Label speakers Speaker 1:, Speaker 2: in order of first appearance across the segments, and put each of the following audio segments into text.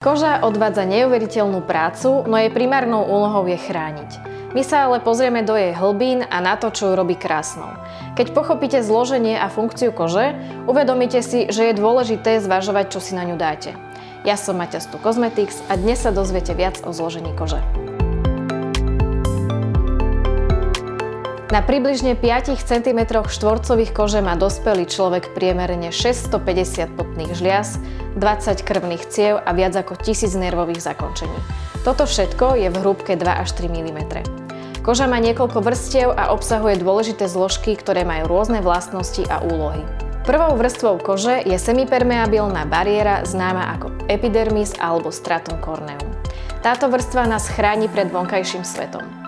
Speaker 1: Koža odvádza neuveriteľnú prácu, no jej primárnou úlohou je chrániť. My sa ale pozrieme do jej hlbín a na to, čo ju robí krásnou. Keď pochopíte zloženie a funkciu kože, uvedomíte si, že je dôležité zvažovať, čo si na ňu dáte. Ja som Maťa Stu Cosmetics a dnes sa dozviete viac o zložení kože. Na približne 5 cm štvorcových kože má dospelý človek priemerne 650 potných žliaz, 20 krvných ciev a viac ako 1000 nervových zakončení. Toto všetko je v hrúbke 2 až 3 mm. Koža má niekoľko vrstiev a obsahuje dôležité zložky, ktoré majú rôzne vlastnosti a úlohy. Prvou vrstvou kože je semipermeabilná bariéra známa ako epidermis alebo stratum corneum. Táto vrstva nás chráni pred vonkajším svetom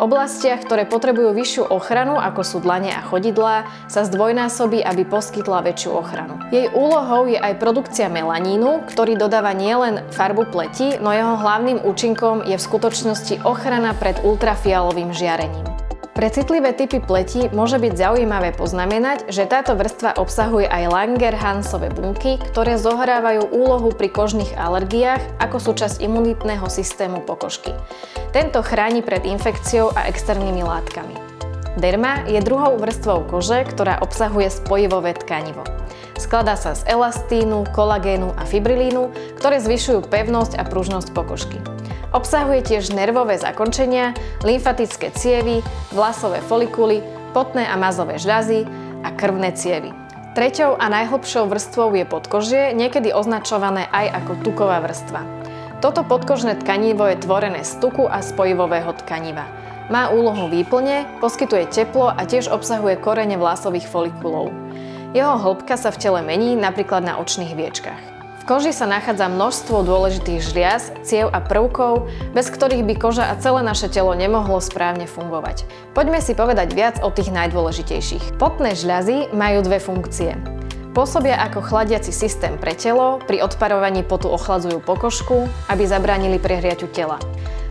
Speaker 1: oblastiach, ktoré potrebujú vyššiu ochranu, ako sú dlane a chodidlá, sa zdvojnásobí, aby poskytla väčšiu ochranu. Jej úlohou je aj produkcia melanínu, ktorý dodáva nielen farbu pleti, no jeho hlavným účinkom je v skutočnosti ochrana pred ultrafialovým žiarením. Pre citlivé typy pleti môže byť zaujímavé poznamenať, že táto vrstva obsahuje aj Langerhansové bunky, ktoré zohrávajú úlohu pri kožných alergiách ako súčasť imunitného systému pokožky. Tento chráni pred infekciou a externými látkami. Derma je druhou vrstvou kože, ktorá obsahuje spojivové tkanivo. Skladá sa z elastínu, kolagénu a fibrilínu, ktoré zvyšujú pevnosť a pružnosť pokožky. Obsahuje tiež nervové zakončenia, lymfatické cievy, vlasové folikuly, potné a mazové žľazy a krvné cievy. Treťou a najhlbšou vrstvou je podkožie, niekedy označované aj ako tuková vrstva. Toto podkožné tkanivo je tvorené z tuku a spojivového tkaniva. Má úlohu výplne, poskytuje teplo a tiež obsahuje korene vlasových folikulov. Jeho hĺbka sa v tele mení napríklad na očných viečkach koži sa nachádza množstvo dôležitých žliaz, ciev a prvkov, bez ktorých by koža a celé naše telo nemohlo správne fungovať. Poďme si povedať viac o tých najdôležitejších. Potné žľazy majú dve funkcie. Pôsobia ako chladiaci systém pre telo, pri odparovaní potu ochladzujú pokožku, aby zabránili prehriaťu tela.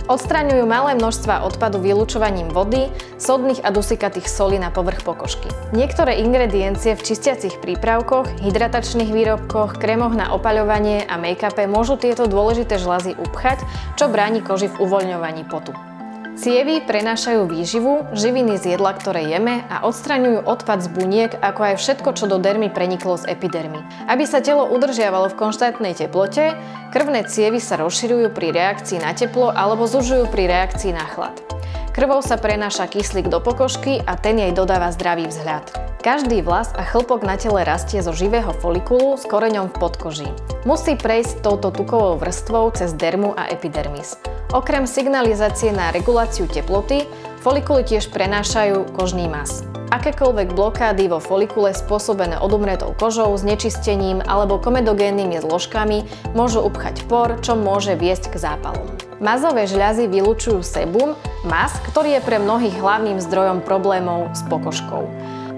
Speaker 1: Odstraňujú malé množstva odpadu vylúčovaním vody, sodných a dusikatých solí na povrch pokožky. Niektoré ingrediencie v čistiacich prípravkoch, hydratačných výrobkoch, krémoch na opaľovanie a make-upe môžu tieto dôležité žlazy upchať, čo bráni koži v uvoľňovaní potu. Cievy prenášajú výživu, živiny z jedla, ktoré jeme a odstraňujú odpad z buniek, ako aj všetko, čo do dermy preniklo z epidermy. Aby sa telo udržiavalo v konštantnej teplote, krvné cievy sa rozširujú pri reakcii na teplo alebo zužujú pri reakcii na chlad. Krvou sa prenáša kyslík do pokožky a ten jej dodáva zdravý vzhľad. Každý vlas a chlpok na tele rastie zo živého folikulu s koreňom v podkoží. Musí prejsť touto tukovou vrstvou cez dermu a epidermis. Okrem signalizácie na reguláciu teploty, folikuly tiež prenášajú kožný mas. Akékoľvek blokády vo folikule spôsobené odumretou kožou, znečistením alebo komedogénnymi zložkami môžu upchať por, čo môže viesť k zápalom. Mazové žľazy vylúčujú sebum, mas, ktorý je pre mnohých hlavným zdrojom problémov s pokožkou.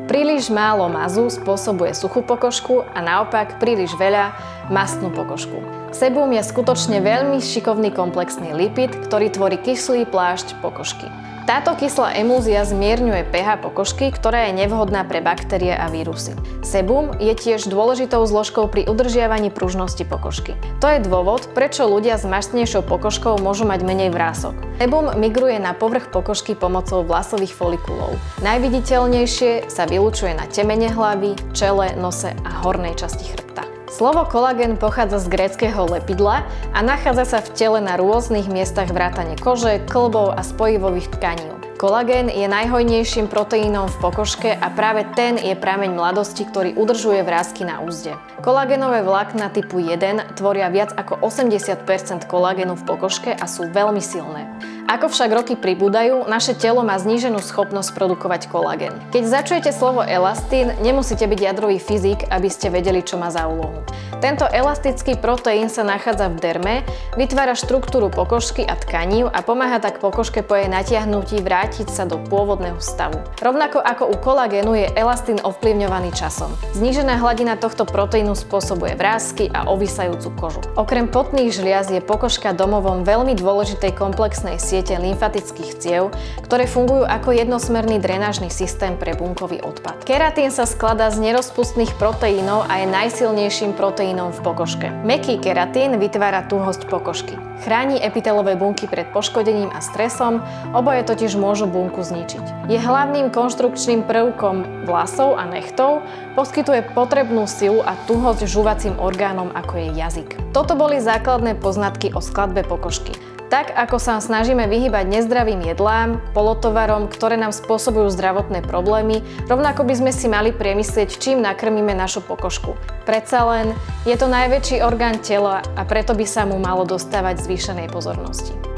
Speaker 1: Príliš málo mazu spôsobuje suchú pokožku a naopak príliš veľa mastnú pokožku. Sebum je skutočne veľmi šikovný komplexný lipid, ktorý tvorí kyslý plášť pokožky. Táto kyslá emúzia zmierňuje pH pokožky, ktorá je nevhodná pre baktérie a vírusy. Sebum je tiež dôležitou zložkou pri udržiavaní pružnosti pokožky. To je dôvod, prečo ľudia s maštnejšou pokožkou môžu mať menej vrások. Sebum migruje na povrch pokožky pomocou vlasových folikulov. Najviditeľnejšie sa vylučuje na temene hlavy, čele, nose a hornej časti chrbta. Slovo kolagén pochádza z gréckého lepidla a nachádza sa v tele na rôznych miestach vrátane kože, klbov a spojivových tkaní. Kolagén je najhojnejším proteínom v pokožke a práve ten je prameň mladosti, ktorý udržuje vrázky na úzde. Kolagénové vlákna typu 1 tvoria viac ako 80% kolagénu v pokožke a sú veľmi silné. Ako však roky pribúdajú, naše telo má zníženú schopnosť produkovať kolagén. Keď začujete slovo elastín, nemusíte byť jadrový fyzik, aby ste vedeli, čo má za úlohu. Tento elastický proteín sa nachádza v derme, vytvára štruktúru pokožky a tkaní a pomáha tak pokožke po jej natiahnutí vrátiť sa do pôvodného stavu. Rovnako ako u kolagénu je elastín ovplyvňovaný časom. Znížená hladina tohto proteínu spôsobuje vrázky a ovisajúcu kožu. Okrem potných žliaz je pokožka domovom veľmi dôležitej komplexnej siete siete lymfatických ciev, ktoré fungujú ako jednosmerný drenážny systém pre bunkový odpad. Keratín sa skladá z nerozpustných proteínov a je najsilnejším proteínom v pokožke. Meký keratín vytvára tuhosť pokožky. Chráni epitelové bunky pred poškodením a stresom, oboje totiž môžu bunku zničiť. Je hlavným konštrukčným prvkom vlasov a nechtov, poskytuje potrebnú silu a tuhosť žúvacím orgánom ako je jazyk. Toto boli základné poznatky o skladbe pokožky. Tak ako sa snažíme vyhybať nezdravým jedlám, polotovarom, ktoré nám spôsobujú zdravotné problémy, rovnako by sme si mali priemyslieť, čím nakrmíme našu pokožku. Predsa len je to najväčší orgán tela a preto by sa mu malo dostávať zvýšenej pozornosti.